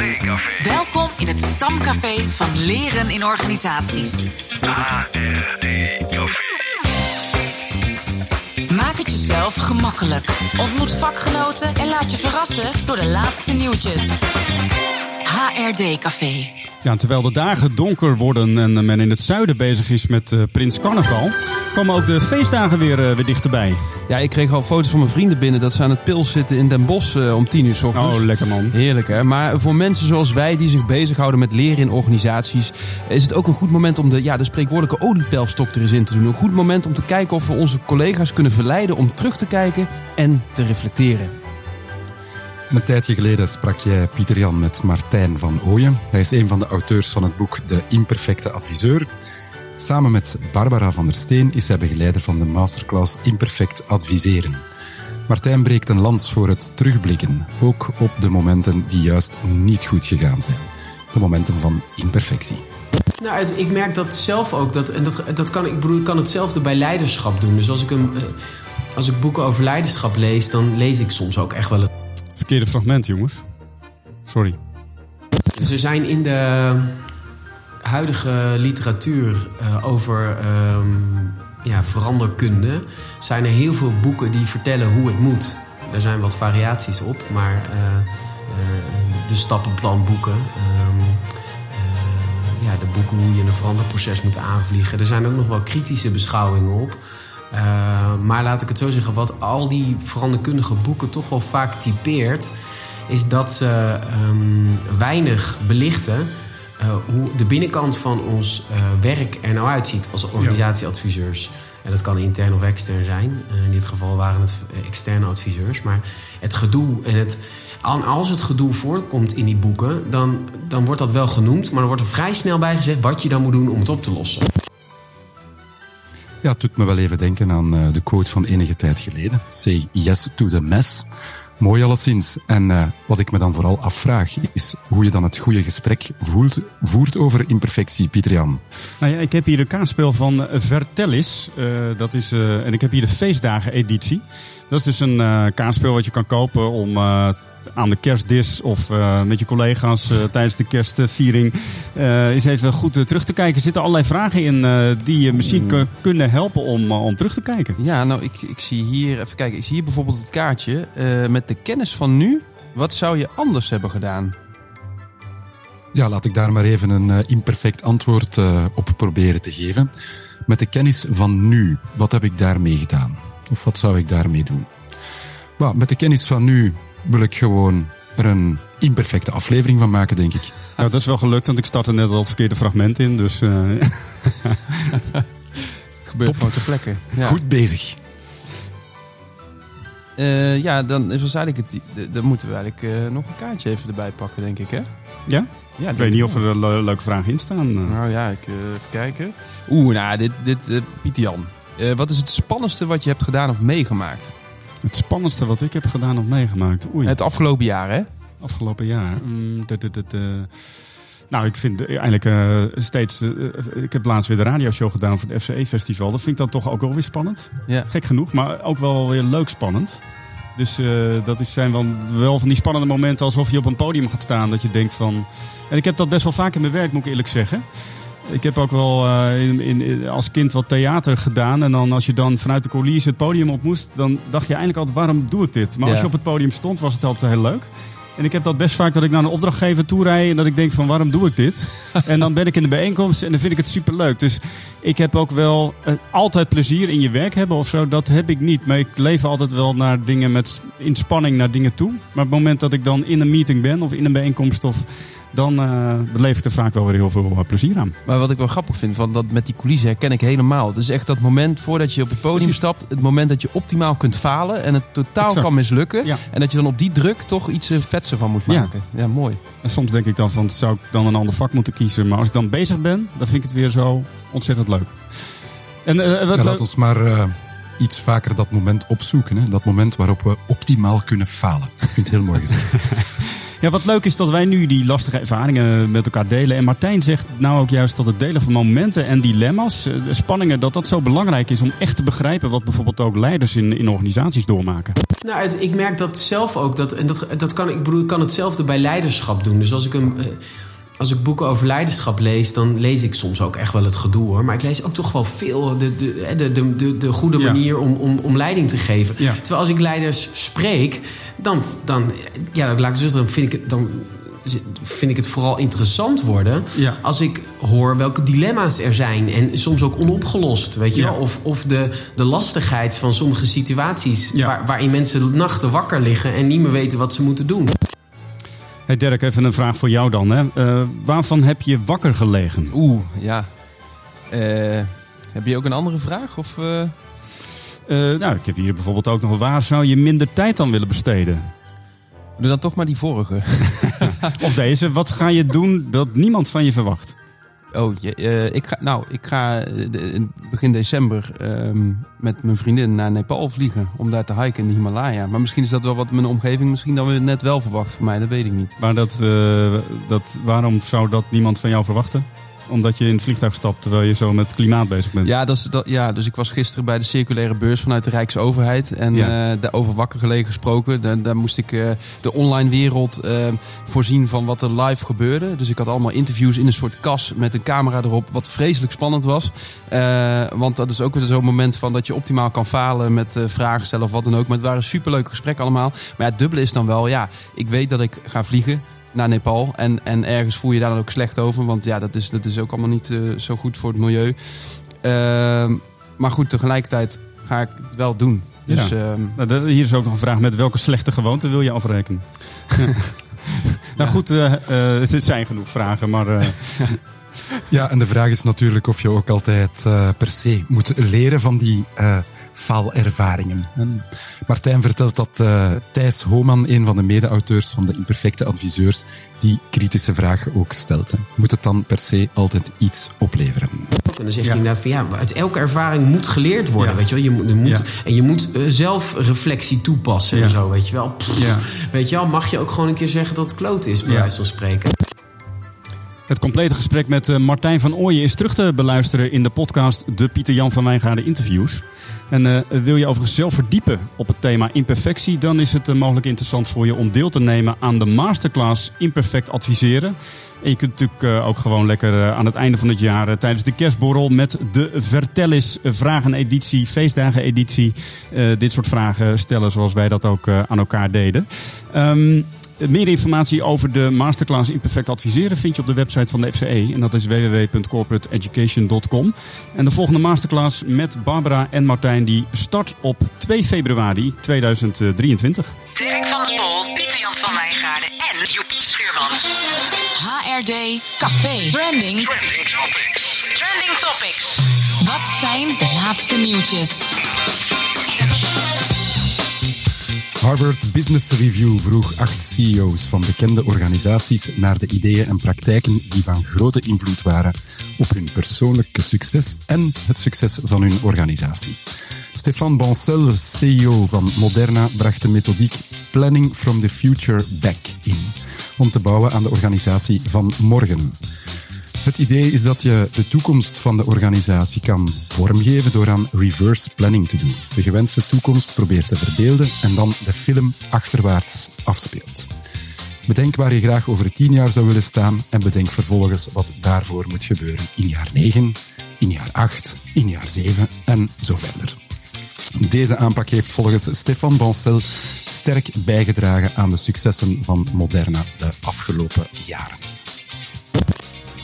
ARD-café. Welkom in het stamcafé van Leren in Organisaties. ARD-café. Maak het jezelf gemakkelijk. Ontmoet vakgenoten en laat je verrassen door de laatste nieuwtjes. HRD Café. Ja, terwijl de dagen donker worden en men in het zuiden bezig is met eh, Prins Carnaval, komen ook de feestdagen weer, eh, weer dichterbij. Ja, ik kreeg al foto's van mijn vrienden binnen dat ze aan het pils zitten in Den Bosch eh, om tien uur s ochtends. Oh, lekker man. Heerlijk hè. Maar voor mensen zoals wij die zich bezighouden met leren in organisaties, is het ook een goed moment om de, ja, de spreekwoordelijke oliepijlstok er eens in te doen. Een goed moment om te kijken of we onze collega's kunnen verleiden om terug te kijken en te reflecteren. Een tijdje geleden sprak jij, Pieter Jan, met Martijn van Ooyen. Hij is een van de auteurs van het boek De Imperfecte Adviseur. Samen met Barbara van der Steen is hij begeleider van de masterclass Imperfect Adviseren. Martijn breekt een lans voor het terugblikken, ook op de momenten die juist niet goed gegaan zijn. De momenten van imperfectie. Nou, ik merk dat zelf ook. Dat, en dat, dat kan, ik bedoel, kan hetzelfde bij leiderschap doen. Dus als ik, een, eh, als ik boeken over leiderschap lees, dan lees ik soms ook echt wel het. Verkeerde fragment, jongens. Sorry. Er zijn in de huidige literatuur eh, over ehm, ja, veranderkunde... zijn er heel veel boeken die vertellen hoe het moet. Er zijn wat variaties op, maar eh, eh, de stappenplanboeken... ehm, eh, ja, de boeken hoe je een veranderproces moet aanvliegen. Er zijn ook nog wel kritische beschouwingen op. Eh, maar laat ik het zo zeggen, wat al die veranderkundige boeken toch wel vaak typeert... is dat ze ehm, weinig belichten eh, hoe de binnenkant van ons eh, werk er nou uitziet als organisatieadviseurs. En dat kan intern of extern zijn. In dit geval waren het externe adviseurs. Maar het gedoe en het. Als het gedoe voorkomt in die boeken, dan, dan wordt dat wel genoemd. Maar dan wordt er vrij snel bij gezegd wat je dan moet doen om het op te lossen. Ja, het doet me wel even denken aan eh, de quote van enige tijd geleden. Say yes to the mess. Mooi alleszins. En eh, wat ik me dan vooral afvraag, is hoe je dan het goede gesprek voelt, voert over imperfectie, Pieter Jan. Nou ja, ik heb hier een kaartspel van Vertellis. Eh, dat is, en ik heb hier de feestdagen-editie. Dat is dus een kaartspel wat je kan kopen om aan de kerstdis of eh, met je collega's eh, tijdens de kerstviering eh, eens even goed terug te kijken. Er zitten allerlei vragen in eh, die je misschien k- kunnen helpen om, om terug te kijken. Ja, nou, ik, ik zie hier, even kijken, ik zie hier bijvoorbeeld het kaartje eh, met de kennis van nu. Wat zou je anders hebben gedaan? Ja, laat ik daar maar even een eh, imperfect antwoord eh, op proberen te geven. Met de kennis van nu, wat heb ik daarmee gedaan? Of wat zou ik daarmee doen? Well, met de kennis van nu wil ik gewoon er een imperfecte aflevering van maken, denk ik. Nou, dat is wel gelukt, want ik startte net al het verkeerde fragment in. Dus eh, Het gebeurt gewoon ter plekke. Ja. Goed bezig. Eh, ja, dan is waarschijnlijk het, de- dan moeten we eigenlijk eh, nog een kaartje even erbij pakken, denk ik, hè? ja, Ja, ik weet niet of er le- leuke vragen in staan. Nou ja, ik, eh, even kijken. Oeh, nou, dit, dit Pieter Jan. Eh, wat is het spannendste wat je hebt gedaan of meegemaakt? Het spannendste wat ik heb gedaan of meegemaakt. Oei. Het afgelopen jaar, hè? Afgelopen jaar. Mm, de- de- de- de- Nou, ik vind eigenlijk eh, steeds. eh, ik heb laatst weer de radioshow gedaan voor het FCE-festival. Dat vind ik dan toch ook wel weer spannend. Ja. Gek genoeg, maar ook wel weer leuk spannend. Dus eh, dat is, zijn wel, wel van die spannende momenten alsof je op een podium gaat staan. Dat je denkt van. En ik heb dat best wel vaak in mijn werk, moet ik eerlijk zeggen. Ik heb ook wel eh, in, in, als kind wat theater gedaan. En dan als je dan vanuit de coulissen het podium op moest, dan dacht je eigenlijk altijd, waarom doe ik dit? Maar als je op het podium stond, was het altijd heel leuk. En ik heb dat best vaak dat ik naar een opdrachtgever toe rijd en dat ik denk van waarom doe ik dit? en dan ben ik in de bijeenkomst en dan vind ik het superleuk. Dus ik heb ook wel eh, altijd plezier in je werk hebben of zo. Dat heb ik niet. Maar ik leef altijd wel naar dingen met inspanning naar dingen toe. Maar op het moment dat ik dan in een meeting ben of in een bijeenkomst of dan eh, beleef ik er vaak wel weer heel veel eh, plezier aan. Maar wat ik wel grappig vind, van dat met die coulissen herken ik helemaal. Het is echt dat moment voordat je op het podium stapt. Het moment dat je optimaal kunt falen en het totaal Exact. kan mislukken. Ja. En dat je dan op die druk toch iets eh, vetser van moet maken. Ja, mooi. En soms denk ik dan van, zou ik dan een ander vak moeten kiezen? Maar als ik dan bezig ben, dan vind ik het weer zo ontzettend leuk. En eh, wat Ja, laat ons maar eh, iets vaker dat moment opzoeken. Hè? Dat moment waarop we optimaal kunnen falen. Ik vind het heel mooi gezegd. Ja, wat leuk is dat wij nu die lastige ervaringen met elkaar delen. En Martijn zegt nou ook juist dat het delen van momenten en dilemma's, eh, spanningen, dat dat zo belangrijk is om echt te begrijpen wat bijvoorbeeld ook leiders in, in organisaties doormaken. Nou, ik merk dat zelf ook. Dat, en dat, dat kan, ik bedoel, ik kan hetzelfde bij leiderschap doen. Dus als ik, een, eh, als ik boeken over leiderschap lees, dan lees ik soms ook echt wel het gedoe hoor. Maar ik lees ook toch wel veel de, de, de, de, de, de goede Ja. manier om, om, om leiding te geven. Ja. Terwijl als ik leiders spreek, dan, dan, ja, laat ik het zo zeggen, dan vind ik het. Dan, vind ik het vooral interessant worden Ja. als ik hoor welke dilemma's er zijn en soms ook onopgelost, weet je Ja. Of, of de, de lastigheid van sommige situaties Ja. waar, waarin mensen nachten wakker liggen en niet meer weten wat ze moeten doen. Hey Dirk, even een vraag voor jou dan. Hè. Eh, waarvan heb je wakker gelegen? Oeh, ja. Eh, heb je ook een andere vraag? Of, eh? Nou, ik heb hier bijvoorbeeld ook nog, waar zou je minder tijd aan willen besteden? Doe dan toch maar die vorige. Of deze, wat ga je doen dat niemand van je verwacht? Oh, je, eh, ik ga, nou, ik ga eh, begin december ehm, met mijn vriendin naar Nepal vliegen. Om daar te hiken in de Himalaya. Maar misschien is dat wel wat mijn omgeving misschien dan net wel verwacht voor mij. Dat weet ik niet. Maar dat, eh, dat, waarom zou dat niemand van jou verwachten? Omdat je in het vliegtuig stapt terwijl je zo met klimaat bezig bent. Ja, dat is, dat, ja, dus ik was gisteren bij de circulaire beurs vanuit de Rijksoverheid. En Ja. eh, daarover wakker gelegen gesproken. Daar, daar moest ik eh, de online wereld eh, voorzien van wat er live gebeurde. Dus ik had allemaal interviews in een soort kas met een camera erop. Wat vreselijk spannend was. Want dat is ook weer zo'n moment van dat je optimaal kan falen met vragen stellen of wat dan ook. Maar het waren superleuke gesprekken allemaal. Maar ja, het dubbele is dan wel, ja, ik weet dat ik ga vliegen naar Nepal. En, en ergens voel je daar dan ook slecht over. Want ja, dat is, dat is ook allemaal niet eh, zo goed voor het milieu. Ehm, maar goed, tegelijkertijd ga ik het wel doen. Dus Ja. ehm, Nou, hier is ook nog een vraag. Met welke slechte gewoonte wil je afrekenen? nou goed, eh, eh, het zijn genoeg vragen, maar... eh, Ja, en de vraag is natuurlijk of je ook altijd eh, per se moet leren van die eh faalervaringen. En Martijn vertelt dat eh, Thijs Homan, een van de mede-auteurs van de Imperfecte Adviseurs, die kritische vraag ook stelt. Moet het dan per se altijd iets opleveren? En dan zegt Ja. hij inderdaad van ja, uit elke ervaring moet geleerd worden. Ja. Weet je wel? Je, moet- je moet, Ja. En je moet eh, zelf reflectie toepassen en zo, weet je wel. Pff. Weet je wel, mag je ook gewoon een keer zeggen dat het kloot is, bij wijze van spreken. Het complete gesprek met eh, Martijn van Ooyen is terug te beluisteren in de podcast De Pieter Jan van Wijngaarden Interviews. En eh, wil je overigens zelf verdiepen op het thema imperfectie, dan is het eh, mogelijk interessant voor je om deel te nemen aan de masterclass Imperfect Adviseren. En je kunt natuurlijk ook gewoon lekker aan het einde van het jaar tijdens de kerstborrel met de Vertellis vragen-editie, feestdagen-editie, dit soort vragen stellen zoals wij dat ook aan elkaar deden. Ehm, meer informatie over de masterclass Imperfect Adviseren vind je op de website van de FCE. En dat is www.corporateeducation.com. En de volgende masterclass met Barbara en Martijn die start op 2 februari 2023. Dirk van der Pol, Pieter Jan van Wijngaarden en Joep Schuurmans. HRD Café. Trending. Trending topics. Trending Topics. Wat zijn de laatste nieuwtjes? Harvard Business Review vroeg acht CEO's van bekende organisaties naar de ideeën en praktijken die van grote invloed waren op hun persoonlijke succes en het succes van hun organisatie. Stefan Bancel, CEO van Moderna, bracht de methodiek Planning from the Future back in om te bouwen aan de organisatie van morgen. Het idee is dat je de toekomst van de organisatie kan vormgeven door aan reverse planning te doen. De gewenste toekomst probeert te verbeelden en dan de film achterwaarts afspeelt. Bedenk waar je graag over tien jaar zou willen staan en bedenk vervolgens wat daarvoor moet gebeuren in jaar 9, in jaar 8, in jaar 7 en zo verder. Deze aanpak heeft volgens Stefan Bancel sterk bijgedragen aan de successen van Moderna de afgelopen jaren.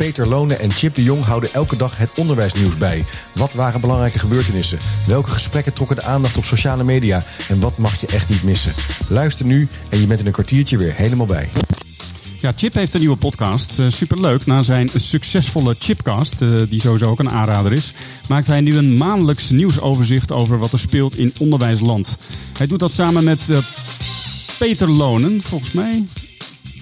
Peter Lone en Chip de Jong houden elke dag het onderwijsnieuws bij. Wat waren belangrijke gebeurtenissen? Welke gesprekken trokken de aandacht op sociale media? En wat mag je echt niet missen? Luister nu en je bent in een kwartiertje weer helemaal bij. Ja, Chip heeft een nieuwe podcast. Eh, superleuk. Na zijn succesvolle Chipcast, eh, die sowieso ook een aanrader is, maakt hij nu een maandelijks nieuwsoverzicht over wat er speelt in onderwijsland. Hij doet dat samen met eh, Peter Lonen, volgens mij.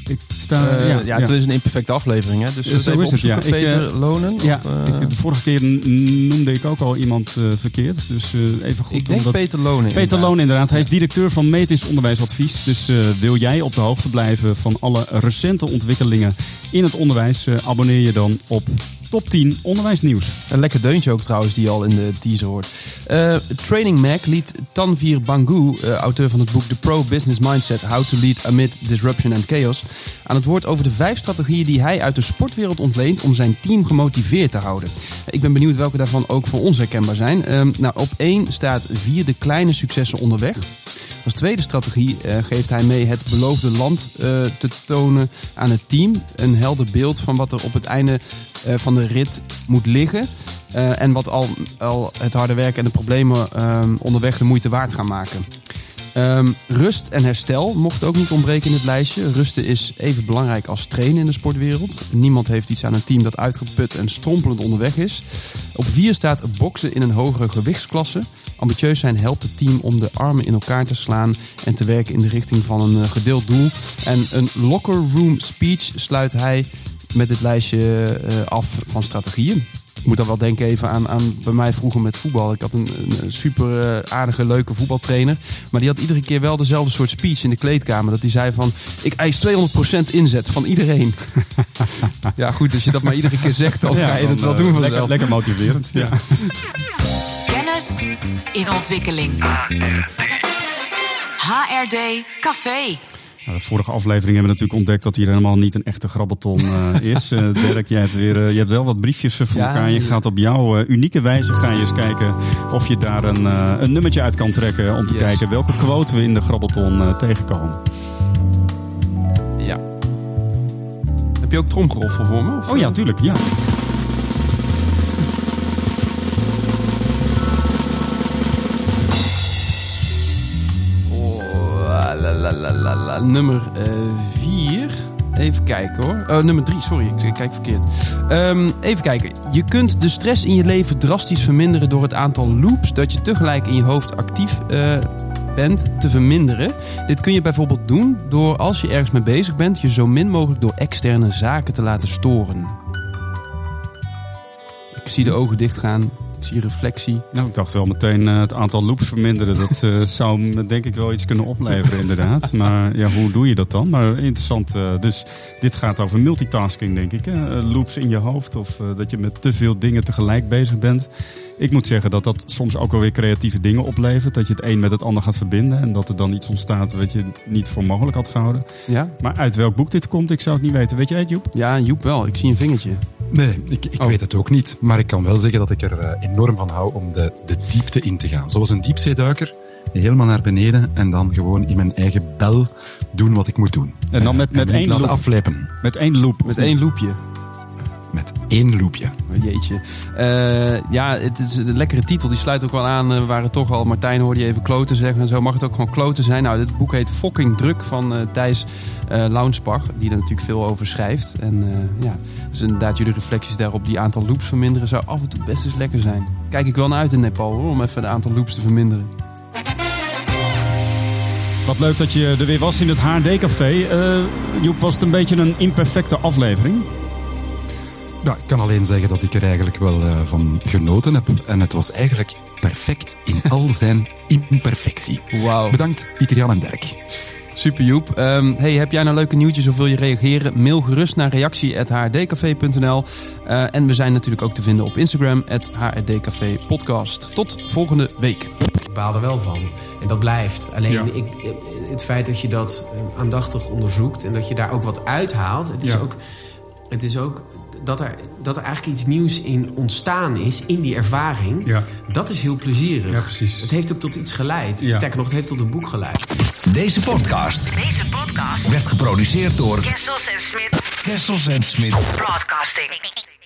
Ik Eh, ja, ja, het is een imperfecte aflevering, hè? Dus we zo even is het, opzoeken? Ik, eh, Peter Lonen? Ja, of, eh, ik, de vorige keer noemde ik ook al iemand verkeerd. Dus even goed ik denk omdat- Peter Lonen. Peter inderdaad. Loon inderdaad. Hij is directeur van Metis Onderwijsadvies. Dus wil jij op de hoogte blijven van alle recente ontwikkelingen in het onderwijs, abonneer je dan op Top 10 Onderwijsnieuws. Een lekker deuntje ook trouwens, die je al in de teaser hoort. Eh, Training Mac liet Tanvir Bangu, auteur van het boek The Pro Business Mindset: How to Lead Amid Disruption and Chaos, aan het woord over de vijf strategieën die hij uit de sportwereld ontleent om zijn team gemotiveerd te houden. Ik ben benieuwd welke daarvan ook voor ons herkenbaar zijn. Ehm, nou, op één staat vier de kleine successen onderweg. Als tweede strategie eh, geeft hij mee het beloofde land eh, te tonen aan het team. Een helder beeld van wat er op het einde eh, van de rit moet liggen. En wat al, al het harde werk en de problemen ehm, onderweg de moeite waard gaan maken. Ehm, rust en herstel mocht ook niet ontbreken in het lijstje. Rusten is even belangrijk als trainen in de sportwereld. Niemand heeft iets aan een team dat uitgeput en strompelend onderweg is. Op vier staat boksen in een hogere gewichtsklasse. Ambitieus zijn helpt het team om de armen in elkaar te slaan en te werken in de richting van een eh, gedeeld doel. En een locker room speech sluit hij met dit lijstje eh, af van strategieën. Ik moet dan wel denken even aan, aan bij mij vroeger met voetbal. Ik had een, een super eh, aardige, leuke voetbaltrainer. Maar die had iedere keer wel dezelfde soort speech in de kleedkamer. Dat hij zei van, ik eis 200% inzet van iedereen. ja goed, als je dat maar iedere keer zegt, dan ga je dan, het wel eh, doen vanzelf. lekker, lekker motiverend. Ja. Kennis in ontwikkeling. HRD Café. Nou, de vorige aflevering hebben we natuurlijk ontdekt dat hier helemaal niet een echte grabbelton eh, is. Eh Dirk, jij hebt, weer, eh, je hebt wel wat briefjes voor Ja, elkaar. Je gaat op jouw unieke wijze ga je eens kijken of je daar een, een nummertje uit kan trekken. Om te Yes. kijken welke quote we in de grabbelton tegenkomen. Ja. Heb je ook tromgeroffel voor me? Of, Oh ja, tuurlijk. Ja. Nummer 4. Even kijken hoor. Oh, nummer 3, sorry, ik kijk verkeerd. Ehm, even kijken. Je kunt de stress in je leven drastisch verminderen door het aantal loops dat je tegelijk in je hoofd actief eh, bent te verminderen. Dit kun je bijvoorbeeld doen door als je ergens mee bezig bent, je zo min mogelijk door externe zaken te laten storen. Ik zie de ogen dicht gaan. Ik zie reflectie. Nou, ik dacht wel meteen eh, het aantal loops verminderen. Dat eh, zou denk ik wel iets kunnen opleveren, inderdaad. Maar ja, hoe doe je dat dan? Maar interessant. eh, dus dit gaat over multitasking, denk ik. Hè? Loops in je hoofd of dat je met te veel dingen tegelijk bezig bent. Ik moet zeggen dat dat soms ook wel weer creatieve dingen oplevert. Dat je het een met het ander gaat verbinden. En dat er dan iets ontstaat wat je niet voor mogelijk had gehouden. Ja? Maar uit welk boek dit komt, ik zou het niet weten. Weet jij het, Joep? Ja, Joep wel. Ik zie een vingertje. Nee, ik, ik Oh. weet het ook niet. Maar ik kan wel zeggen dat ik er eh, enorm van hou om de, de diepte in te gaan. Zoals een diepzeeduiker, helemaal naar beneden en dan gewoon in mijn eigen bel doen wat ik moet doen. En dan met- met één laten loop. aflepen. Met één loop. Met één loopje. Met één loopje. Oh, Jeetje. Eh, ja, het is een lekkere titel. Die sluit ook wel aan. eh, We waren toch al, Martijn hoorde je even kloten zeggen. En zo mag het ook gewoon kloten zijn. Nou, dit boek heet Fucking Druk van eh, Thijs eh Launsbach. Die er natuurlijk veel over schrijft. En eh, ja, dus inderdaad jullie reflecties daarop. Die aantal loops verminderen zou af en toe best eens lekker zijn. Kijk ik wel naar uit in Nepal hoor, om even het aantal loops te verminderen. Wat leuk dat je er weer was in het HRD-café. Eh Joep, was het een beetje een imperfecte aflevering? Nou, ik kan alleen zeggen dat ik er eigenlijk wel eh, van genoten heb. En het was eigenlijk perfect in al zijn imperfectie. Wauw. Bedankt, Pieter Jan en Dirk. Super Joep. Ehm, hey, heb jij nou leuke nieuwtjes of wil je reageren? Mail gerust naar reactie.hrdcafé.nl Eh, En we zijn natuurlijk ook te vinden op Instagram, HRDcafé podcast. Tot volgende week. Ik baal er wel van. En dat blijft. Alleen Ja. ik, het feit dat je dat eh, aandachtig onderzoekt en dat je daar ook wat uithaalt. Het is Ja. ook, het is ook dat, er, dat er eigenlijk iets nieuws in ontstaan is in die ervaring. Ja. Dat is heel plezierig. Ja, precies. Het heeft ook tot iets geleid. Ja. Sterker nog, het heeft tot een boek geleid. Deze podcast Deze podcast. werd geproduceerd door Kessels en Smit Kessels en Smit. Broadcasting. Broadcasting.